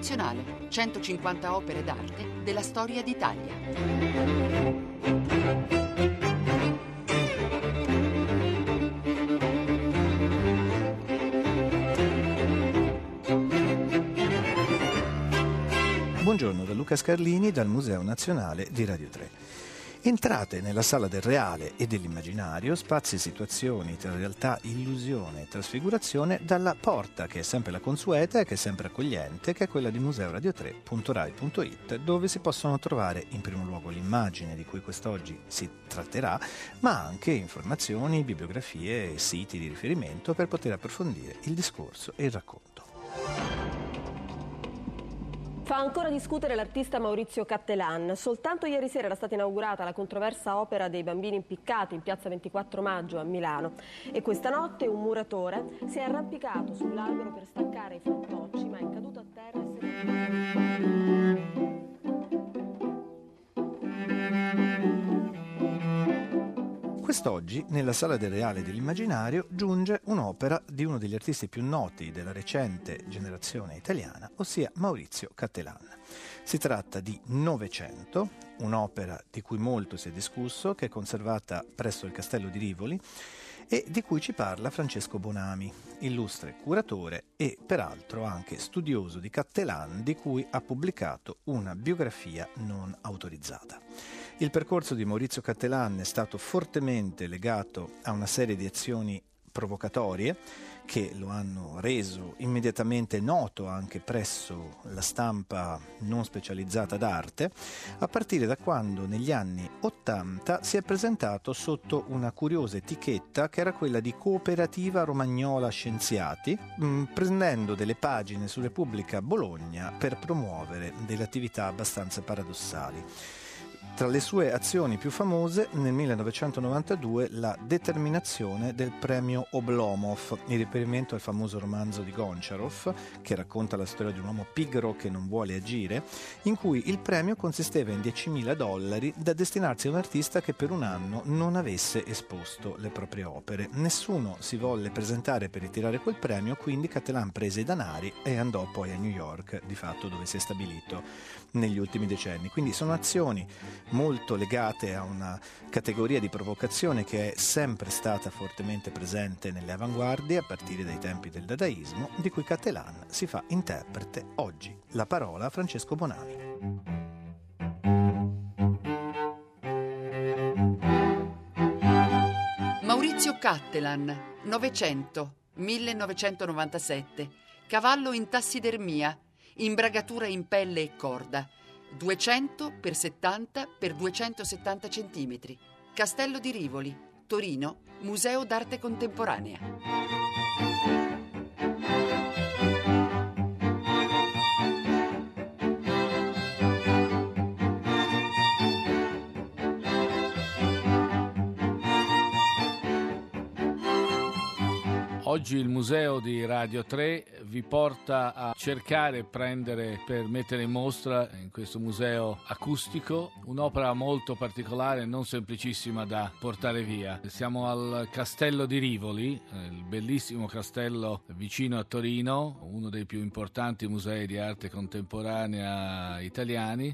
Nazionale, 150 opere d'arte della storia d'Italia. Buongiorno da Luca Scarlini dal Museo Nazionale di Radio 3. Entrate nella sala del reale e dell'immaginario, spazi e situazioni tra realtà, illusione e trasfigurazione dalla porta che è sempre la consueta e che è sempre accogliente, che è quella di museoradio3.rai.it, dove si possono trovare in primo luogo l'immagine di cui quest'oggi si tratterà, ma anche informazioni, bibliografie e siti di riferimento per poter approfondire il discorso e il racconto. Fa ancora discutere l'artista Maurizio Cattelan. Soltanto ieri sera era stata inaugurata la controversa opera dei bambini impiccati in piazza 24 maggio a Milano e questa notte un muratore si è arrampicato sull'albero per staccare i fantocci ma è caduto a terra e si è... Quest'oggi, nella Sala del Reale dell'Immaginario, giunge un'opera di uno degli artisti più noti della recente generazione italiana, ossia Maurizio Cattelan. Si tratta di Novecento, un'opera di cui molto si è discusso, che è conservata presso il Castello di Rivoli e di cui ci parla Francesco Bonami, illustre curatore e peraltro anche studioso di Cattelan, di cui ha pubblicato una biografia non autorizzata. Il percorso di Maurizio Cattelan è stato fortemente legato a una serie di azioni provocatorie che lo hanno reso immediatamente noto anche presso la stampa non specializzata d'arte, a partire da quando negli anni 80 si è presentato sotto una curiosa etichetta che era quella di Cooperativa Romagnola Scienziati, mm, prendendo delle pagine su Repubblica Bologna per promuovere delle attività abbastanza paradossali. Tra le sue azioni più famose, nel 1992 la determinazione del premio Oblomov, in riferimento al famoso romanzo di Goncharov, che racconta la storia di un uomo pigro che non vuole agire, in cui il premio consisteva in 10.000 dollari da destinarsi a un artista che per un anno non avesse esposto le proprie opere. Nessuno si volle presentare per ritirare quel premio, quindi Catalan prese i danari e andò poi a New York, di fatto dove si è stabilito negli ultimi decenni. Quindi sono azioni molto legate a una categoria di provocazione che è sempre stata fortemente presente nelle avanguardie a partire dai tempi del dadaismo, di cui Cattelan si fa interprete oggi. La parola a Francesco Bonani. Maurizio Cattelan, 900, 1997, cavallo in tassidermia, imbragatura in pelle e corda, 200 x 70 x 270 cm. Castello di Rivoli, Torino, Museo d'arte contemporanea. Oggi il museo di Radio 3 vi porta a cercare prendere per mettere in mostra in questo museo acustico un'opera molto particolare, non semplicissima da portare via. Siamo al Castello di Rivoli, il bellissimo castello vicino a Torino, uno dei più importanti musei di arte contemporanea italiani,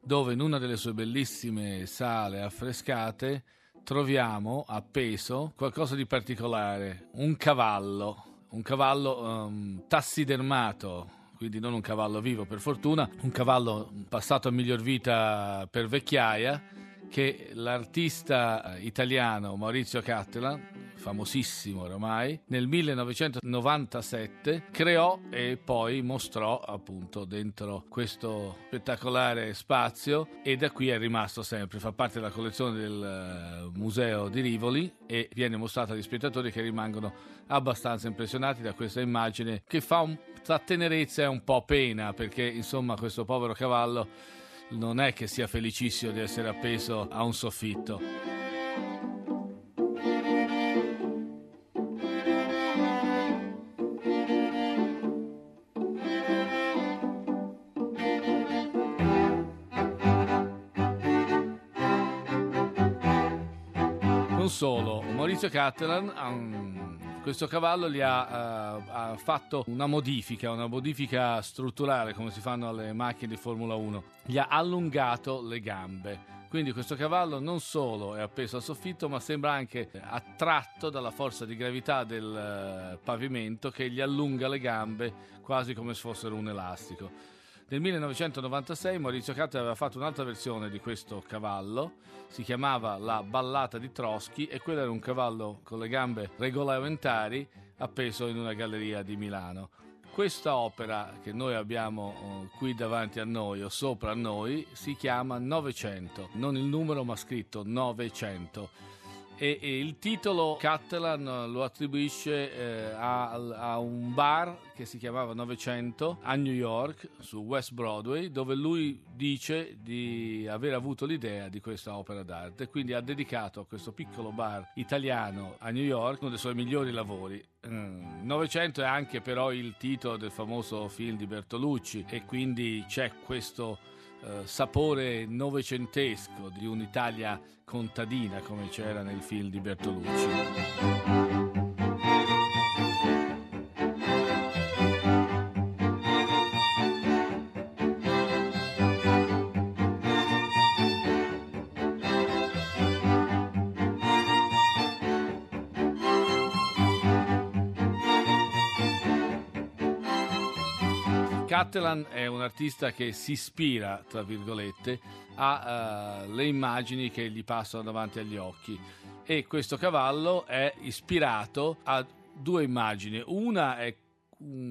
dove in una delle sue bellissime sale affrescate troviamo appeso qualcosa di particolare, un cavallo, un cavallo um, tassidermato, quindi non un cavallo vivo per fortuna, un cavallo passato a miglior vita per vecchiaia che l'artista italiano Maurizio Cattelan famosissimo oramai, nel 1997 creò e poi mostrò appunto dentro questo spettacolare spazio e da qui è rimasto sempre, fa parte della collezione del eh, Museo di Rivoli e viene mostrato agli spettatori che rimangono abbastanza impressionati da questa immagine che fa un, tra tenerezza e un po' pena perché insomma questo povero cavallo non è che sia felicissimo di essere appeso a un soffitto. Maurizio Cattelan ha un questo cavallo gli ha, uh, ha, fatto una modifica, una modifica strutturale come si fanno alle macchine di Formula 1, gli ha allungato le gambe. Quindi questo cavallo non solo è appeso al soffitto, ma sembra anche attratto dalla forza di gravità del uh, pavimento che gli allunga le gambe quasi come se fossero un elastico. Nel 1996 Maurizio Catti aveva fatto un'altra versione di questo cavallo, si chiamava La ballata di Trotsky e quello era un cavallo con le gambe regolamentari appeso in una galleria di Milano. Questa opera che noi abbiamo eh, qui davanti a noi o sopra a noi si chiama 900, non il numero ma scritto 900 e, e il titolo Catalan lo attribuisce eh, a, a, un bar che si chiamava 900 a New York su West Broadway dove lui dice di aver avuto l'idea di questa opera d'arte. Quindi ha dedicato a questo piccolo bar italiano a New York uno dei suoi migliori lavori. 900 mm, è anche però il titolo del famoso film di Bertolucci e quindi c'è questo eh, sapore novecentesco di un'Italia contadina come c'era nel film di Bertolucci. Cattelan è un artista che si ispira, tra virgolette, alle uh, immagini che gli passano davanti agli occhi e questo cavallo è ispirato a due immagini. Una è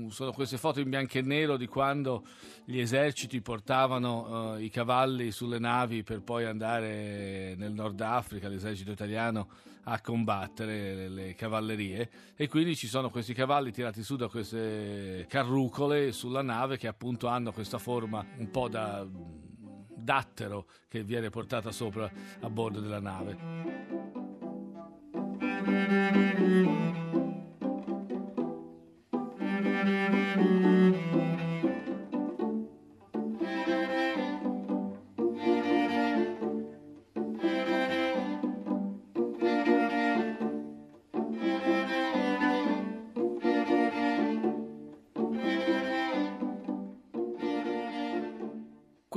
sono queste foto in bianco e nero di quando gli eserciti portavano uh, i cavalli sulle navi per poi andare nel Nord Africa, l'esercito italiano, a combattere le, le cavallerie e quindi ci sono questi cavalli tirati su da queste carrucole sulla nave che appunto hanno questa forma un po' da dattero che viene portata sopra a bordo della nave.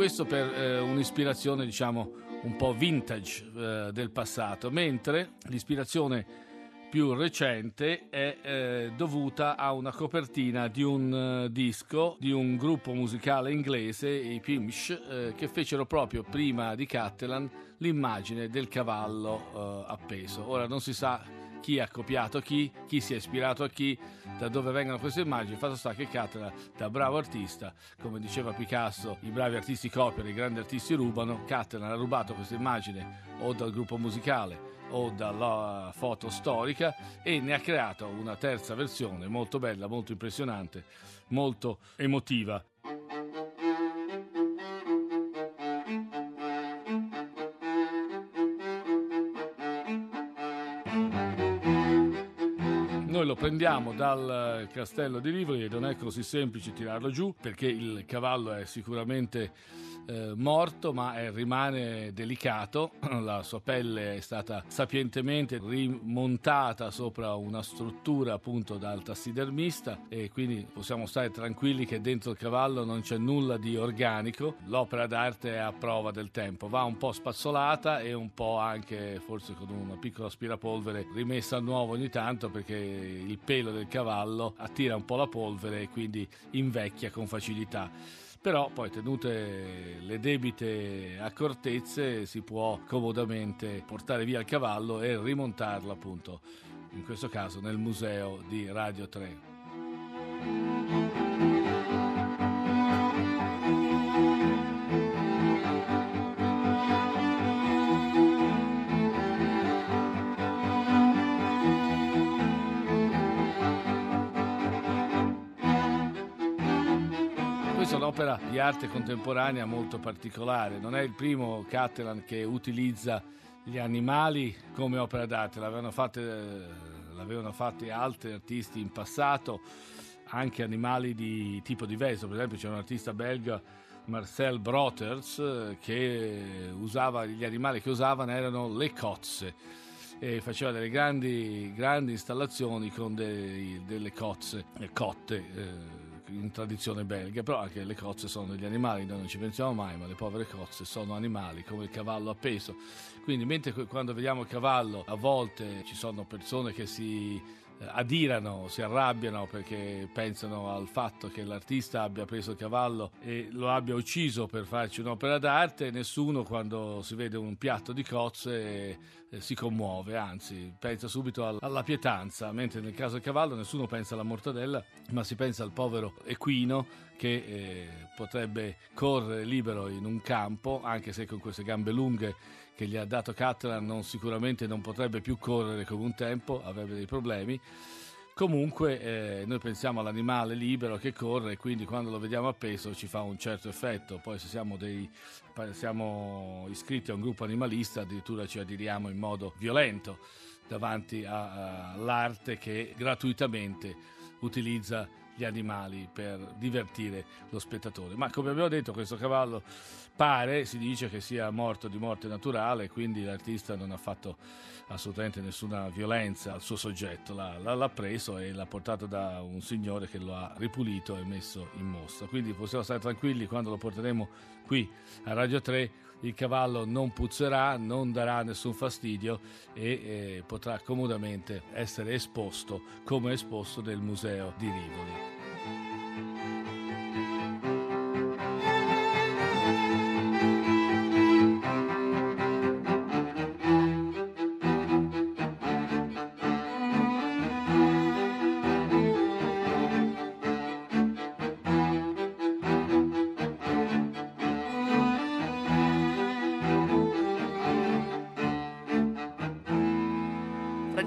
Questo per eh, un'ispirazione diciamo un po' vintage eh, del passato, mentre l'ispirazione più recente è eh, dovuta a una copertina di un uh, disco di un gruppo musicale inglese, i Pimsh, eh, che fecero proprio prima di Cattelan l'immagine del cavallo eh, appeso. Ora non si sa chi ha copiato chi, chi si è ispirato a chi, da dove vengono queste immagini. Il fatto sta che Cattelan, da bravo artista, come diceva Picasso, i bravi artisti copiano, i grandi artisti rubano, Cattelan ha rubato questa immagine o dal gruppo musicale o dalla foto storica e ne ha creato una terza versione molto bella, molto impressionante, molto emotiva. Prendiamo dal castello di Rivoli e non è così semplice tirarlo giù perché il cavallo è sicuramente eh, morto ma è, rimane delicato, la sua pelle è stata sapientemente rimontata sopra una struttura appunto dal tassidermista e quindi possiamo stare tranquilli che dentro il cavallo non c'è nulla di organico, l'opera d'arte è a prova del tempo, va un po' spazzolata e un po' anche forse con una piccola aspirapolvere rimessa a nuovo ogni tanto perché il pelo del cavallo attira un po' la polvere e quindi invecchia con facilità però poi tenute le debite accortezze si può comodamente portare via il cavallo e rimontarlo appunto in questo caso nel museo di Radio 3. Di arte contemporanea molto particolare, non è il primo Cattelan che utilizza gli animali come opera d'arte, l'avevano fatte, l'avevano fatte altri artisti in passato, anche animali di tipo diverso, per esempio c'è un artista belga Marcel Broters che usava gli animali che usavano erano le cozze e faceva delle grandi, grandi installazioni con dei, delle cozze cotte. Eh, in tradizione belga, però anche le cozze sono degli animali, noi non ci pensiamo mai, ma le povere cozze sono animali come il cavallo appeso. Quindi mentre quando vediamo il cavallo a volte ci sono persone che si adirano, si arrabbiano perché pensano al fatto che l'artista abbia preso il cavallo e lo abbia ucciso per farci un'opera d'arte, nessuno quando si vede un piatto di cozze eh, si commuove, anzi pensa subito alla pietanza, mentre nel caso del cavallo nessuno pensa alla mortadella, ma si pensa al povero equino che eh, potrebbe correre libero in un campo, anche se con queste gambe lunghe che gli ha dato Catalan non, sicuramente non potrebbe più correre come un tempo, avrebbe dei problemi. Comunque eh, noi pensiamo all'animale libero che corre e quindi quando lo vediamo appeso ci fa un certo effetto, poi se siamo, dei, siamo iscritti a un gruppo animalista addirittura ci adiriamo in modo violento davanti all'arte che gratuitamente utilizza gli animali per divertire lo spettatore. Ma come abbiamo detto, questo cavallo pare, si dice che sia morto di morte naturale, quindi l'artista non ha fatto assolutamente nessuna violenza al suo soggetto, l'ha, l'ha preso e l'ha portato da un signore che lo ha ripulito e messo in mostra. Quindi possiamo stare tranquilli quando lo porteremo qui a Radio 3 il cavallo non puzzerà, non darà nessun fastidio e eh, potrà comodamente essere esposto come esposto nel museo di Rivoli.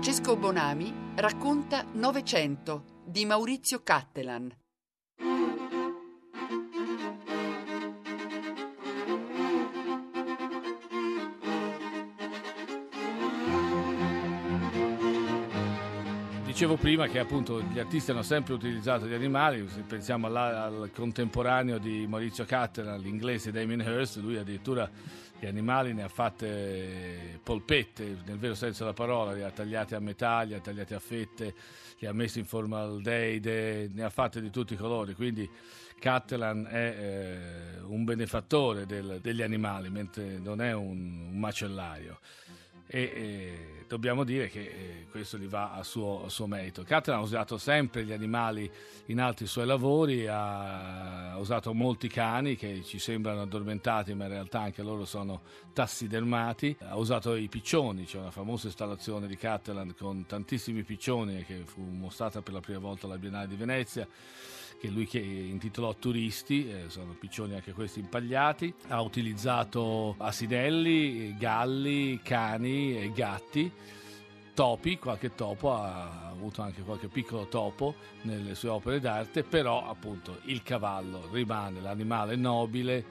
Francesco Bonami racconta Novecento di Maurizio Cattelan. Dicevo prima che appunto gli artisti hanno sempre utilizzato gli animali, se pensiamo alla, al contemporaneo di Maurizio Cattelan, l'inglese Damien Hirst, lui addirittura gli animali ne ha fatte polpette, nel vero senso della parola, li ha tagliati a metà, li ha tagliati a fette, li ha messi in formaldeide, ne ha fatte di tutti i colori, quindi Cattelan è eh, un benefattore del, degli animali, mentre non è un, un macellario e eh, dobbiamo dire che eh, questo gli va a suo, a suo, merito. Cattelan ha usato sempre gli animali in altri suoi lavori, ha, ha usato molti cani che ci sembrano addormentati ma in realtà anche loro sono tassidermati, ha usato i piccioni, c'è una famosa installazione di Cattelan con tantissimi piccioni che fu mostrata per la prima volta alla Biennale di Venezia che lui intitolò Turisti, eh, sono piccioni anche questi impagliati, ha utilizzato asinelli, galli, cani e gatti, topi, qualche topo, ha avuto anche qualche piccolo topo nelle sue opere d'arte, però appunto il cavallo rimane l'animale nobile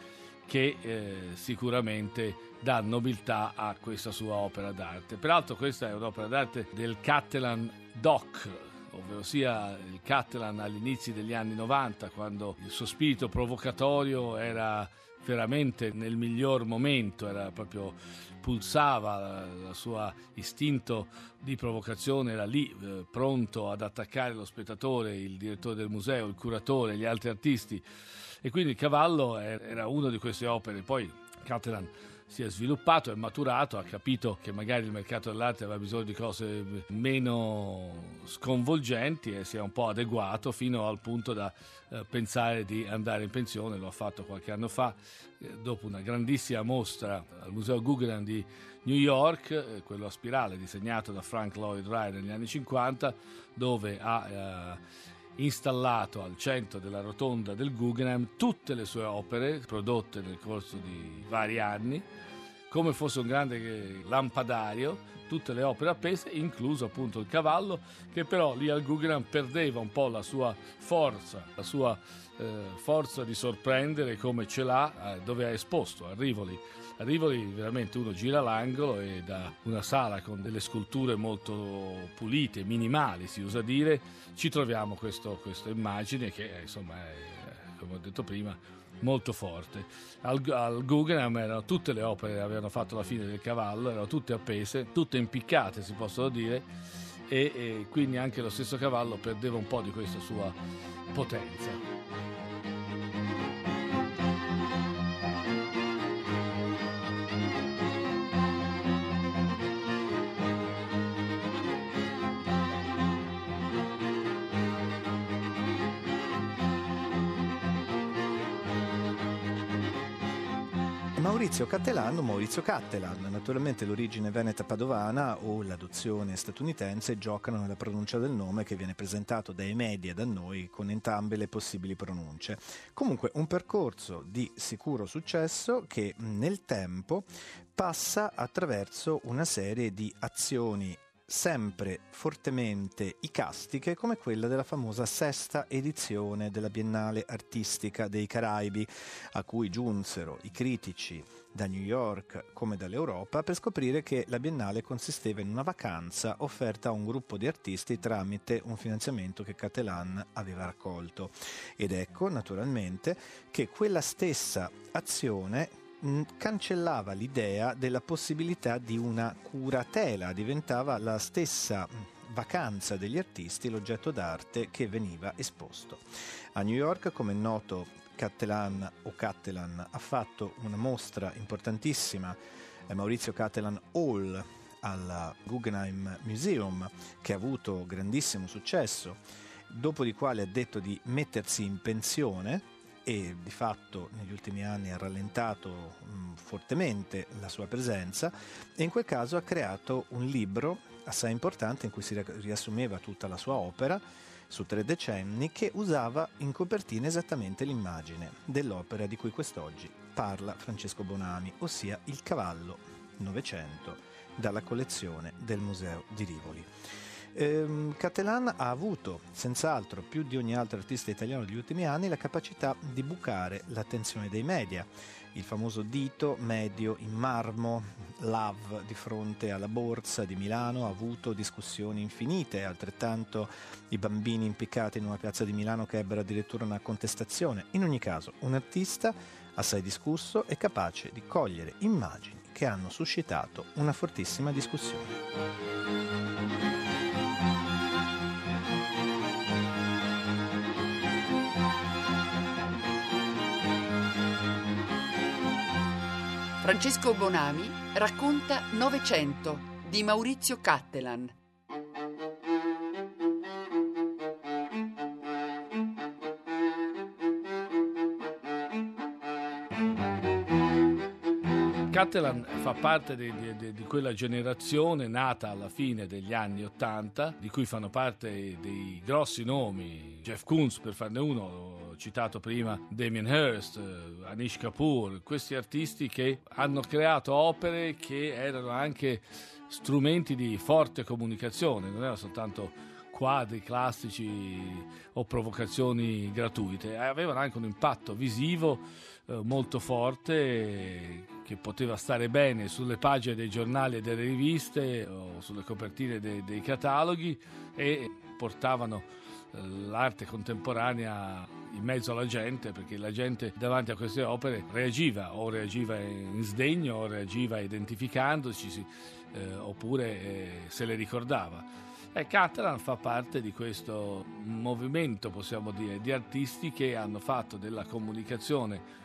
che eh, sicuramente dà nobiltà a questa sua opera d'arte. Peraltro questa è un'opera d'arte del Catalan Doc, ovvero sia il Catalan agli inizi degli anni 90, quando il suo spirito provocatorio era veramente nel miglior momento, era proprio pulsava, il suo istinto di provocazione era lì, eh, pronto ad attaccare lo spettatore, il direttore del museo, il curatore, gli altri artisti. E quindi il cavallo era una di queste opere. Poi Catalan si è sviluppato, è maturato, ha capito che magari il mercato dell'arte aveva bisogno di cose meno sconvolgenti e si è un po' adeguato fino al punto da eh, pensare di andare in pensione, lo ha fatto qualche anno fa, eh, dopo una grandissima mostra al Museo Guggenheim di New York, eh, quello a spirale disegnato da Frank Lloyd Wright negli anni 50, dove ha eh, installato al centro della rotonda del Guggenheim tutte le sue opere prodotte nel corso di vari anni, come fosse un grande lampadario, tutte le opere appese, incluso appunto il cavallo, che però lì al Guggenheim perdeva un po' la sua forza, la sua eh, forza di sorprendere come ce l'ha eh, dove è esposto, a Rivoli. A Rivoli veramente uno gira l'angolo e da una sala con delle sculture molto pulite, minimali si usa dire, ci troviamo questo, questa immagine che insomma è come ho detto prima, molto forte. Al, al Guggenheim erano tutte le opere, avevano fatto la fine del cavallo, erano tutte appese, tutte impiccate si possono dire, e, e quindi anche lo stesso cavallo perdeva un po' di questa sua potenza. Maurizio Cattelan o Maurizio Cattelan. Naturalmente l'origine veneta padovana o l'adozione statunitense giocano nella pronuncia del nome che viene presentato dai media da noi con entrambe le possibili pronunce. Comunque un percorso di sicuro successo che nel tempo passa attraverso una serie di azioni sempre fortemente icastiche come quella della famosa sesta edizione della Biennale Artistica dei Caraibi, a cui giunsero i critici da New York come dall'Europa per scoprire che la Biennale consisteva in una vacanza offerta a un gruppo di artisti tramite un finanziamento che Catalan aveva raccolto. Ed ecco, naturalmente, che quella stessa azione cancellava l'idea della possibilità di una curatela, diventava la stessa vacanza degli artisti l'oggetto d'arte che veniva esposto. A New York, come è noto, Cattelan o Cattelan ha fatto una mostra importantissima, eh, Maurizio Cattelan Hall al Guggenheim Museum, che ha avuto grandissimo successo, dopo di quale ha detto di mettersi in pensione e di fatto negli ultimi anni ha rallentato mh, fortemente la sua presenza e in quel caso ha creato un libro assai importante in cui si riassumeva tutta la sua opera su tre decenni che usava in copertina esattamente l'immagine dell'opera di cui quest'oggi parla Francesco Bonami, ossia Il cavallo Novecento dalla collezione del Museo di Rivoli. Ehm, Catalan ha avuto, senz'altro, più di ogni altro artista italiano degli ultimi anni, la capacità di bucare l'attenzione dei media. Il famoso dito medio in marmo, Love di fronte alla borsa di Milano, ha avuto discussioni infinite, altrettanto i bambini impiccati in una piazza di Milano che ebbero addirittura una contestazione. In ogni caso, un artista assai discusso e capace di cogliere immagini che hanno suscitato una fortissima discussione. Francesco Bonami racconta Novecento di Maurizio Cattelan. Cattelan fa parte di, di, di, quella generazione nata alla fine degli anni Ottanta, di cui fanno parte dei grossi nomi, Jeff Koons per farne uno, citato prima Damien Hirst, eh, Anish Kapoor, questi artisti che hanno creato opere che erano anche strumenti di forte comunicazione, non erano soltanto quadri classici o provocazioni gratuite, avevano anche un impatto visivo eh, molto forte che poteva stare bene sulle pagine dei giornali e delle riviste o sulle copertine dei, dei cataloghi e portavano eh, l'arte contemporanea in mezzo alla gente, perché la gente davanti a queste opere reagiva, o reagiva in sdegno, o reagiva identificandoci, eh, oppure eh, se le ricordava. E Catalan fa parte di questo movimento, possiamo dire, di artisti che hanno fatto della comunicazione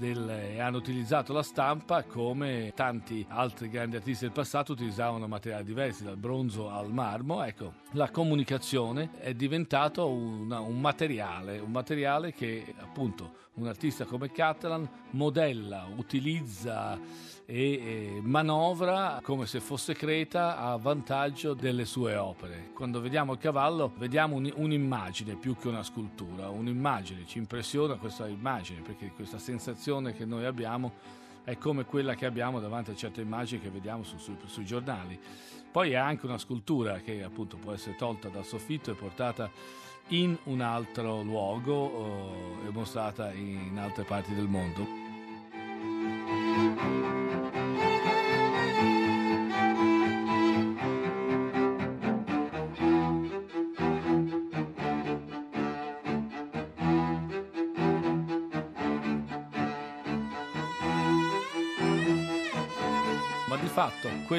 del, e hanno utilizzato la stampa come tanti altri grandi artisti del passato utilizzavano materiali diversi, dal bronzo al marmo. Ecco, la comunicazione è diventato una, un materiale, un materiale che appunto un artista come Catalan modella, utilizza e, e manovra come se fosse Creta a vantaggio delle sue opere. Quando vediamo il cavallo vediamo un, un'immagine più che una scultura, un'immagine, ci impressiona questa immagine perché questa sensazione che noi abbiamo è come quella che abbiamo davanti a certe immagini che vediamo su, su, sui giornali. Poi è anche una scultura che appunto può essere tolta dal soffitto e portata in un altro luogo o, e mostrata in altre parti del mondo.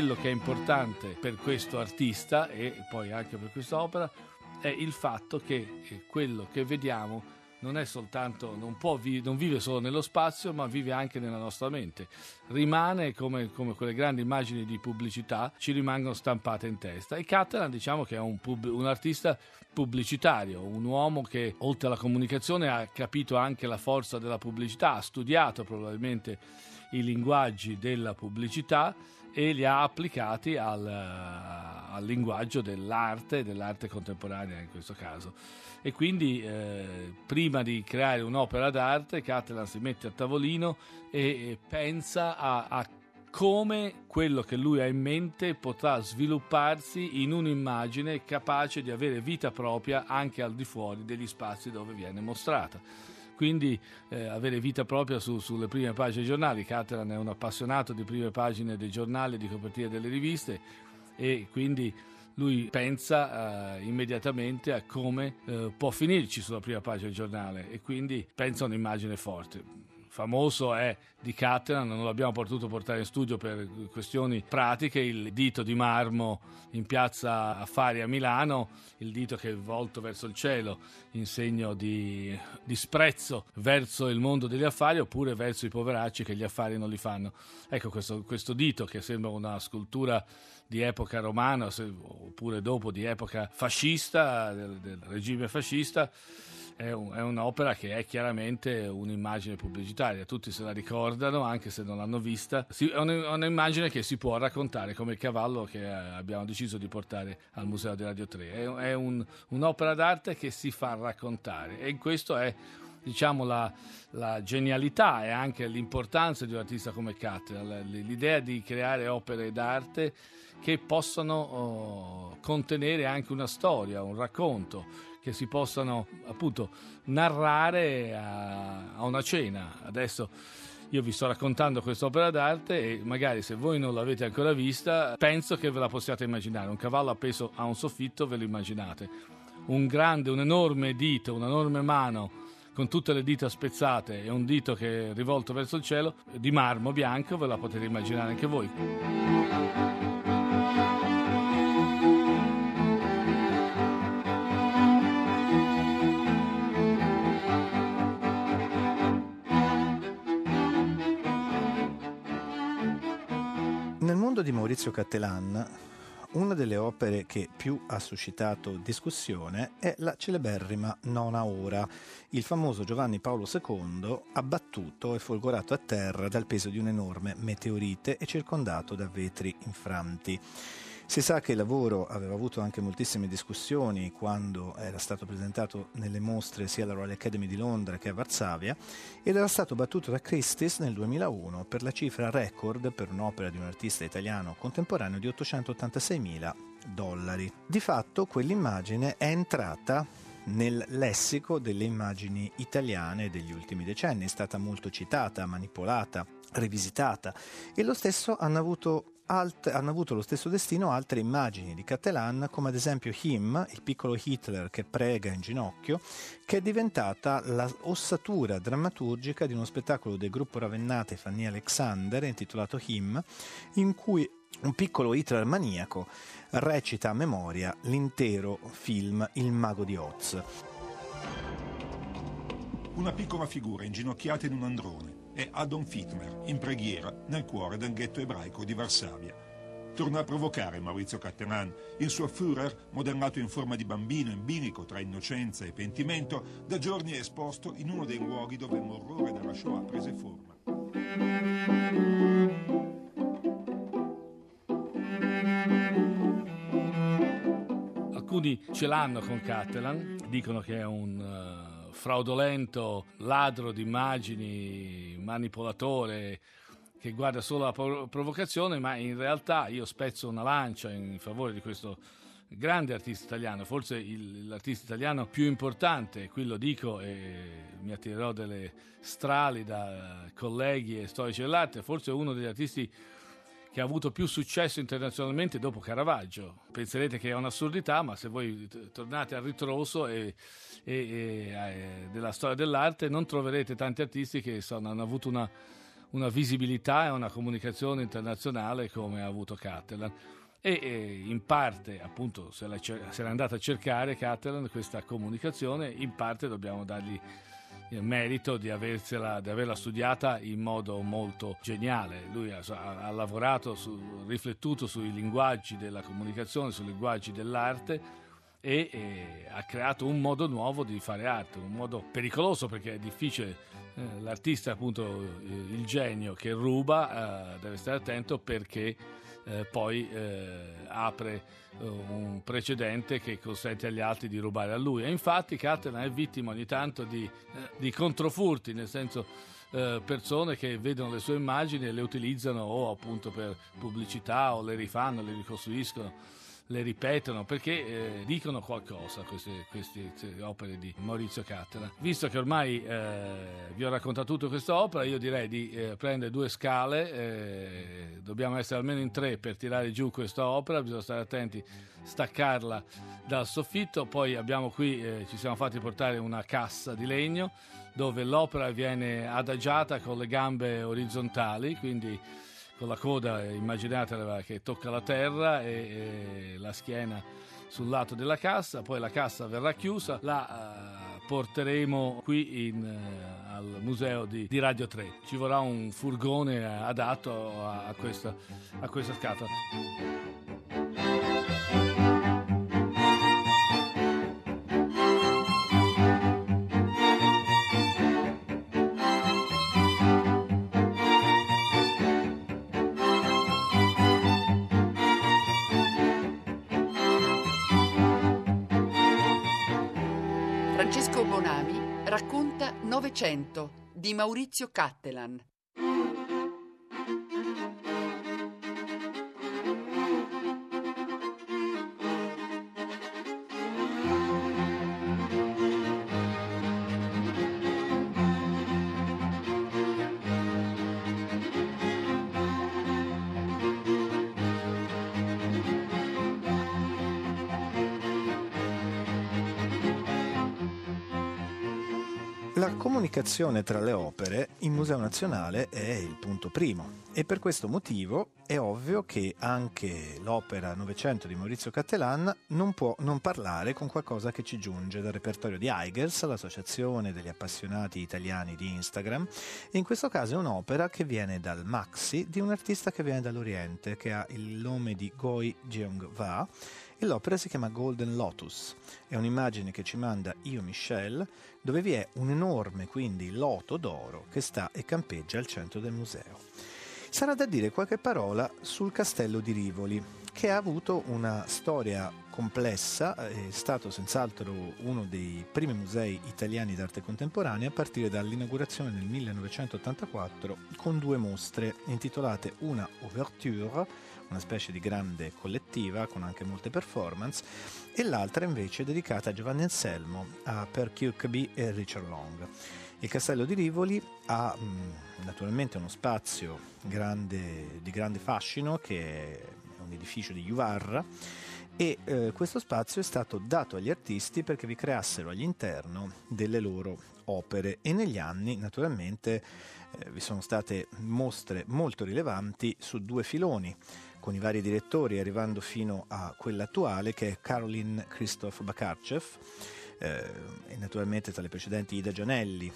Quello che è importante per questo artista e poi anche per questa opera è il fatto che eh, quello che vediamo non è soltanto, non, può, non vive solo nello spazio, ma vive anche nella nostra mente. Rimane come, come quelle grandi immagini di pubblicità, ci rimangono stampate in testa. E Catalan diciamo che è un, pub, un artista pubblicitario, un uomo che oltre alla comunicazione ha capito anche la forza della pubblicità, ha studiato probabilmente i linguaggi della pubblicità e li ha applicati al, al linguaggio dell'arte, dell'arte contemporanea in questo caso. E quindi eh, prima di creare un'opera d'arte Catalan si mette a tavolino e, e pensa a, a come quello che lui ha in mente potrà svilupparsi in un'immagine capace di avere vita propria anche al di fuori degli spazi dove viene mostrata quindi eh, avere vita propria su, sulle prime pagine dei giornali. Catalan è un appassionato di prime pagine dei giornali, di copertina delle riviste e quindi lui pensa eh, immediatamente a come eh, può finirci sulla prima pagina del giornale e quindi pensa a un'immagine forte famoso è di Cattelan, non l'abbiamo potuto portare in studio per questioni pratiche, il dito di marmo in piazza Affari a Milano, il dito che è volto verso il cielo in segno di disprezzo verso il mondo degli affari oppure verso i poveracci che gli affari non li fanno. Ecco questo, questo dito che sembra una scultura di epoca romana oppure dopo di epoca fascista, del, del regime fascista è, un, è, un'opera che è chiaramente un'immagine pubblicitaria, tutti se la ricordano anche se non l'hanno vista, è un'immagine che si può raccontare come il cavallo che eh, abbiamo deciso di portare al Museo di Radio 3, è, è un, un'opera d'arte che si fa raccontare. E questo è diciamo, la, la, genialità e anche l'importanza di un artista come Cattera, l'idea di creare opere d'arte che possano oh, contenere anche una storia, un racconto che si possano appunto narrare a, a una cena. Adesso io vi sto raccontando quest'opera d'arte e magari se voi non l'avete ancora vista, penso che ve la possiate immaginare. Un cavallo appeso a un soffitto, ve lo immaginate. Un grande, un enorme dito, un'enorme mano con tutte le dita spezzate e un dito che è rivolto verso il cielo, di marmo bianco, ve la potete immaginare anche voi. Maurizio Cattelan, una delle opere che più ha suscitato discussione è la celeberrima Nona Ora, il famoso Giovanni Paolo II abbattuto e folgorato a terra dal peso di un'enorme meteorite e circondato da vetri infranti. Si sa che il lavoro aveva avuto anche moltissime discussioni quando era stato presentato nelle mostre sia alla Royal Academy di Londra che a Varsavia ed era stato battuto da Christie's nel 2001 per la cifra record per un'opera di un artista italiano contemporaneo di 886 mila dollari. Di fatto quell'immagine è entrata nel lessico delle immagini italiane degli ultimi decenni, è stata molto citata, manipolata, rivisitata e lo stesso hanno avuto alt- hanno avuto lo stesso destino altre immagini di Cattelan, come ad esempio Him, il piccolo Hitler che prega in ginocchio, che è diventata la ossatura drammaturgica di uno spettacolo del gruppo Ravennate Fanny Alexander intitolato Him, in cui un piccolo Hitler maniaco recita a memoria l'intero film Il mago di Oz. Una piccola figura inginocchiata in un androne è Adolf Hitler, in preghiera nel cuore del ghetto ebraico di Varsavia. Torna a provocare Maurizio Cattelan, il suo Führer, modellato in forma di bambino in bilico tra innocenza e pentimento, da giorni è esposto in uno dei luoghi dove l'orrore della Shoah prese forma. Alcuni ce l'hanno con Cattelan, dicono che è un uh fraudolento ladro di immagini, manipolatore che guarda solo la provocazione, ma in realtà io spezzo una lancia in favore di questo grande artista italiano, forse il, l'artista italiano più importante, qui lo dico e mi attirerò delle strali da colleghi e storici dell'arte, forse uno degli artisti che ha avuto più successo internazionalmente dopo Caravaggio. Penserete che è un'assurdità, ma se voi tornate al ritroso e, e, e, della storia dell'arte non troverete tanti artisti che sono, hanno avuto una, una visibilità e una comunicazione internazionale come ha avuto Catalan e, e in parte appunto se, l'è, se l'è andata a cercare Catalan questa comunicazione in parte dobbiamo dargli il merito di, di averla studiata in modo molto geniale. Lui ha, ha lavorato, su, riflettuto sui linguaggi della comunicazione, sui linguaggi dell'arte e, e, ha creato un modo nuovo di fare arte, un modo pericoloso perché è difficile. Eh, l'artista, appunto, eh, il genio che ruba, eh, deve stare attento perché eh, poi eh, apre eh, un precedente che consente agli altri di rubare a lui. E infatti Catalan è vittima ogni tanto di, di controfurti, nel senso persone che vedono le sue immagini e le utilizzano o appunto per pubblicità o le rifanno, le ricostruiscono le ripetono perché eh, dicono qualcosa queste, queste, opere di Maurizio Cattera. Visto che ormai eh, vi ho raccontato tutta questa opera, io direi di eh, prendere due scale, eh, dobbiamo essere almeno in tre per tirare giù questa opera, bisogna stare attenti, staccarla dal soffitto, poi abbiamo qui, eh, ci siamo fatti portare una cassa di legno dove l'opera viene adagiata con le gambe orizzontali, quindi con la coda immaginatela che tocca la terra e, e, la schiena sul lato della cassa, poi la cassa verrà chiusa, la uh, porteremo qui in, uh, al museo di, di, Radio 3. Ci vorrà un furgone adatto a, a, questa, a questa scatola. Maurizio Cattelan. La comunicazione tra le opere in Museo Nazionale è il punto primo e per questo motivo è ovvio che anche l'opera Novecento di Maurizio Cattelan non può non parlare con qualcosa che ci giunge dal repertorio di Eigers, l'associazione degli appassionati italiani di Instagram. E in questo caso è un'opera che viene dal Maxi di un artista che viene dall'Oriente, che ha il nome di Goi Jeong-va e l'opera si chiama Golden Lotus. È un'immagine che ci manda Io Michel, dove vi è un enorme quindi loto d'oro che sta e campeggia al centro del museo. Sarà da dire qualche parola sul castello di Rivoli, che ha avuto una storia complessa, è stato senz'altro uno dei primi musei italiani d'arte contemporanea a partire dall'inaugurazione nel 1984 con due mostre intitolate una Ouverture una specie di grande collettiva con anche molte performance, e l'altra invece dedicata a Giovanni Anselmo, a Per Kirkby e Richard Long. Il castello di Rivoli ha mh, mm, naturalmente uno spazio grande, di grande fascino che è un edificio di Juvarra e eh, questo spazio è stato dato agli artisti perché vi creassero all'interno delle loro opere e negli anni naturalmente eh, vi sono state mostre molto rilevanti su due filoni con i vari direttori, arrivando fino a quella attuale che è Caroline Christoph Bakarchev, eh, e naturalmente tra le precedenti Ida Gianelli,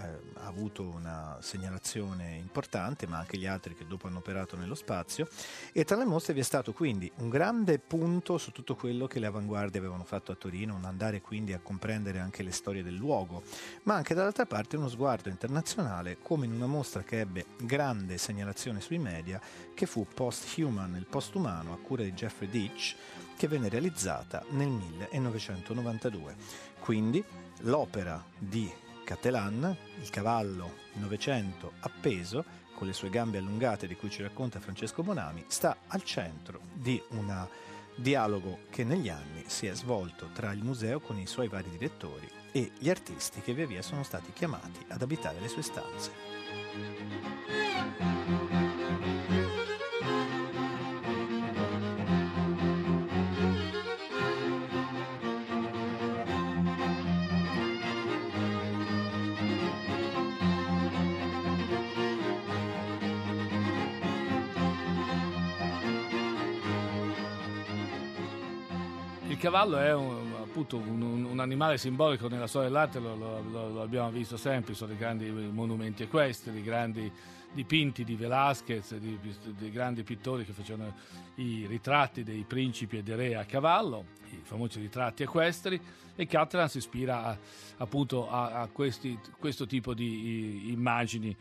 ha avuto una segnalazione importante, ma anche gli altri che dopo hanno operato nello spazio. E tra le mostre vi è stato quindi un grande punto su tutto quello che le avanguardie avevano fatto a Torino, un andare quindi a comprendere anche le storie del luogo, ma anche dall'altra parte uno sguardo internazionale, come in una mostra che ebbe grande segnalazione sui media, che fu Post-Human, il postumano, a cura di Jeffrey Ditch, che venne realizzata nel 1992. Quindi l'opera di Cattelan, il cavallo Novecento appeso, con le sue gambe allungate di cui ci racconta Francesco Bonami, sta al centro di un dialogo che negli anni si è svolto tra il museo con i suoi vari direttori e gli artisti che via via sono stati chiamati ad abitare le sue stanze. Cavallo è un, appunto un, un, animale simbolico nella storia dell'arte, lo, lo, lo, abbiamo visto sempre, sono i grandi monumenti equestri, i grandi dipinti di Velázquez, di, grandi pittori che facevano i ritratti dei principi e dei re a cavallo, i famosi ritratti equestri, e Catalan si ispira a, appunto a, a questi, questo tipo di i, immagini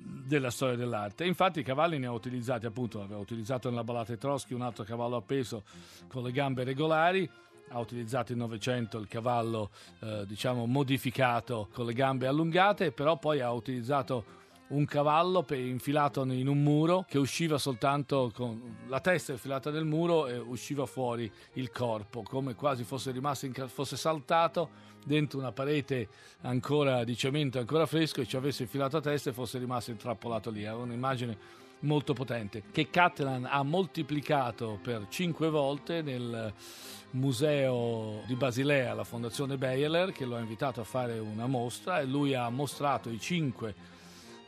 della storia dell'arte. Infatti i cavalli ne ha utilizzati, appunto, aveva utilizzato nella ballata Etroschi un altro cavallo appeso con le gambe regolari, ha utilizzato in Novecento il cavallo eh, diciamo modificato con le gambe allungate, però poi ha utilizzato un cavallo infilato in un muro che usciva soltanto con la testa infilata nel muro e usciva fuori il corpo, come quasi fosse rimasto in, fosse saltato dentro una parete ancora di cemento ancora fresco e ci avesse infilato la testa e fosse rimasto intrappolato lì. È un'immagine molto potente che Catalan ha moltiplicato per cinque volte nel museo di Basilea, la fondazione Beyeler, che lo ha invitato a fare una mostra e lui ha mostrato i cinque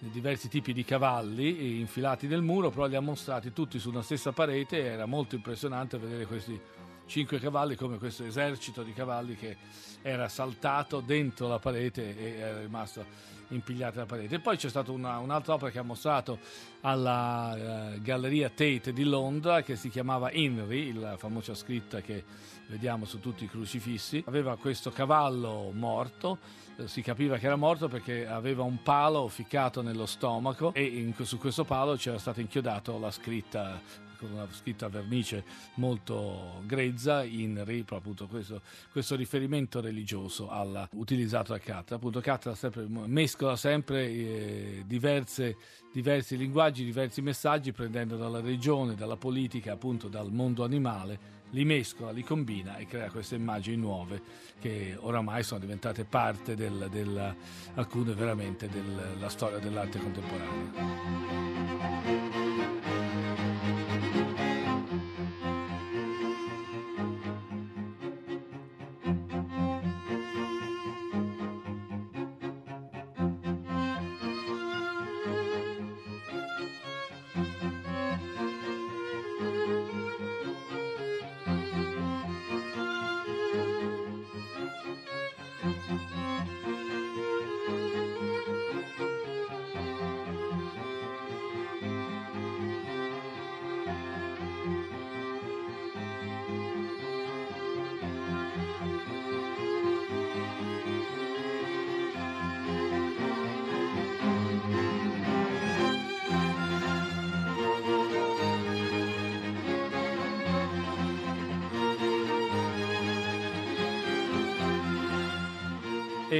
diversi tipi di cavalli infilati nel muro, però li ha mostrati tutti su una stessa parete e era molto impressionante vedere questi cinque cavalli come questo esercito di cavalli che era saltato dentro la parete e era rimasto impigliato nella parete. E poi c'è stata una, un'altra opera che ha mostrato alla uh, Galleria Tate di Londra che si chiamava Henry, la famosa scritta che vediamo su tutti i crocifissi. Aveva questo cavallo morto eh, si capiva che era morto perché aveva un palo ficcato nello stomaco e in, su questo palo c'era stata inchiodata la scritta con una scritta a vernice molto grezza in ripro appunto questo, questo riferimento religioso alla, utilizzato da Catra appunto Catra sempre, mescola sempre eh, diverse, diversi linguaggi diversi messaggi prendendo dalla regione dalla politica appunto dal mondo animale li mescola, li combina e crea queste immagini nuove che oramai sono diventate parte del, del, alcune veramente della storia dell'arte contemporanea.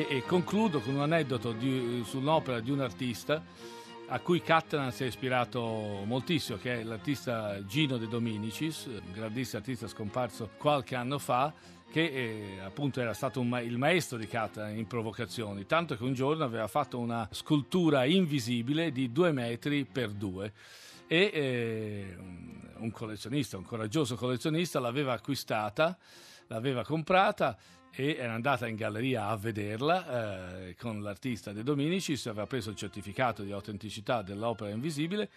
E, concludo con un aneddoto di, sull'opera di un artista a cui Catalan si è ispirato moltissimo, che è l'artista Gino De Dominicis, un grandissimo artista scomparso qualche anno fa, che eh, appunto era stato ma- il maestro di Catalan in provocazioni, tanto che un giorno aveva fatto una scultura invisibile di due metri per due e eh, un collezionista, un coraggioso collezionista l'aveva acquistata, l'aveva comprata e era andata in galleria a vederla eh, con l'artista De Dominicis, aveva preso il certificato di autenticità dell'opera invisibile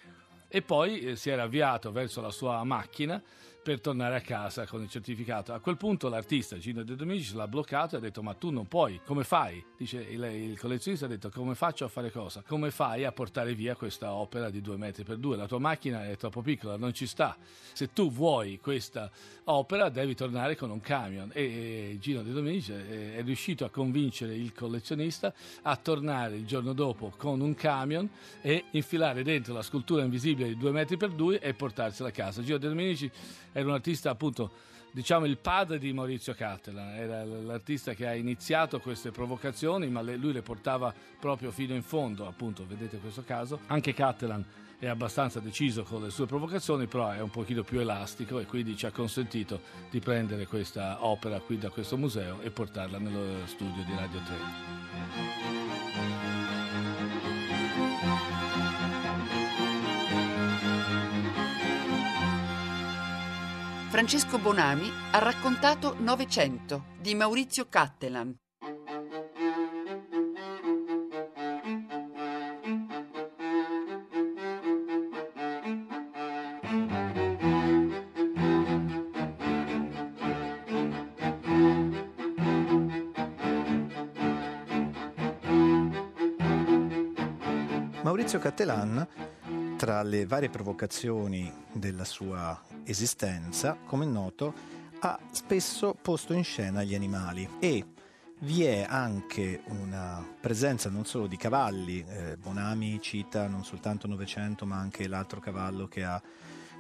e poi eh, si era avviato verso la sua macchina per tornare a casa con il certificato. A quel punto l'artista Gino De Dominici l'ha bloccato e ha detto ma tu non puoi, come fai? Dice il, il, collezionista ha detto come faccio a fare cosa? Come fai a portare via questa opera di due metri per due? La tua macchina è troppo piccola, non ci sta. Se tu vuoi questa opera devi tornare con un camion e, Gino De Dominici è, è riuscito a convincere il collezionista a tornare il giorno dopo con un camion e infilare dentro la scultura invisibile di due metri per due e portarsela a casa. Gino De Dominici era un artista appunto diciamo il padre di Maurizio Cattelan, era l'artista che ha iniziato queste provocazioni, ma lui le portava proprio fino in fondo, appunto, vedete questo caso. Anche Cattelan è abbastanza deciso con le sue provocazioni, però è un pochino più elastico e quindi ci ha consentito di prendere questa opera qui da questo museo e portarla nello studio di Radio 3. Francesco Bonami ha raccontato Novecento di Maurizio Cattelan. Maurizio Cattelan, tra le varie provocazioni della sua esistenza, come noto, ha spesso posto in scena gli animali. E vi è anche una presenza non solo di cavalli, eh, Bonami cita non soltanto Novecento ma anche l'altro cavallo che ha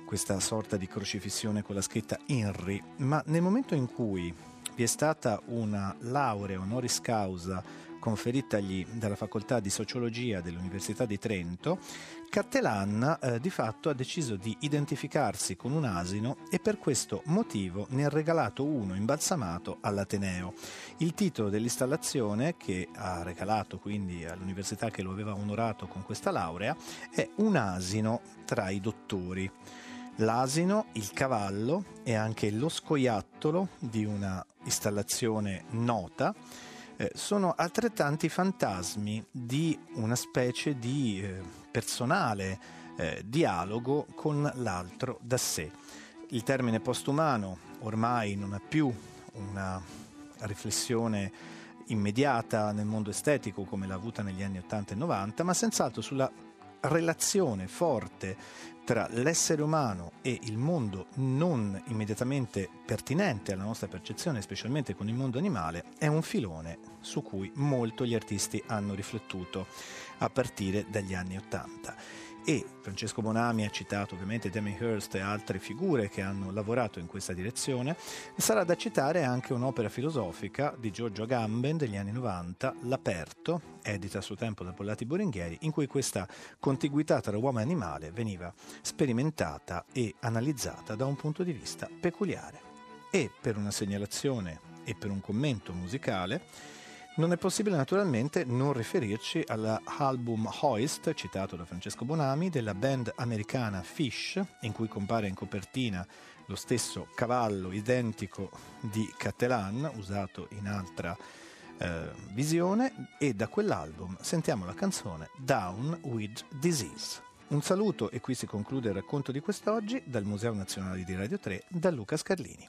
questa sorta di crocifissione con la scritta INRI, ma nel momento in cui vi è stata una laurea honoris causa conferitagli dalla facoltà di sociologia dell'Università di Trento, Cattelan eh, di fatto ha deciso di identificarsi con un asino e per questo motivo ne ha regalato uno imbalsamato all'Ateneo. Il titolo dell'installazione che ha regalato quindi all'università che lo aveva onorato con questa laurea è Un asino tra i dottori. L'asino, il cavallo e anche lo scoiattolo di una installazione nota eh, sono altrettanti fantasmi di una specie di eh, personale eh, dialogo con l'altro da sé. Il termine postumano ormai non ha più una riflessione immediata nel mondo estetico come l'ha avuta negli anni 80 e 90, ma senz'altro sulla relazione forte tra l'essere umano e il mondo non immediatamente pertinente alla nostra percezione, specialmente con il mondo animale, è un filone su cui molto gli artisti hanno riflettuto a partire dagli anni Ottanta e Francesco Bonami ha citato ovviamente Demi Hirst e altre figure che hanno lavorato in questa direzione, sarà da citare anche un'opera filosofica di Giorgio Agamben degli anni 90, L'Aperto, edita a suo tempo da Pollati Boringhieri, in cui questa contiguità tra uomo e animale veniva sperimentata e analizzata da un punto di vista peculiare. E per una segnalazione e per un commento musicale, non è possibile naturalmente non riferirci all'album Hoist, citato da Francesco Bonami, della band americana Fish, in cui compare in copertina lo stesso cavallo identico di Cattelan, usato in altra eh, visione, e da quell'album sentiamo la canzone Down with Disease. Un saluto e qui si conclude il racconto di quest'oggi dal Museo Nazionale di Radio 3 da Luca Scarlini.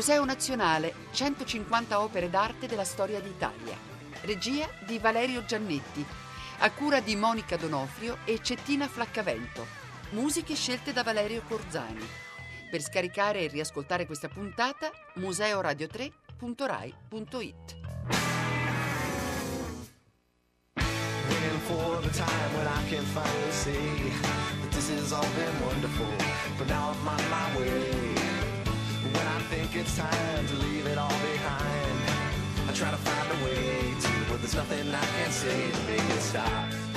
Museo Nazionale, 150 opere d'arte della storia d'Italia. Regia di Valerio Giannetti, a cura di Monica Donofrio e Cettina Flaccavento. Musiche scelte da Valerio Corzani. Per scaricare e riascoltare questa puntata, museoradio3.rai.it. Waiting for the time when I can finally say that this has all been wonderful, but now I'm on my way. When I think it's time to leave it all behind, I try to find a way to, but there's nothing I can say to make it stop.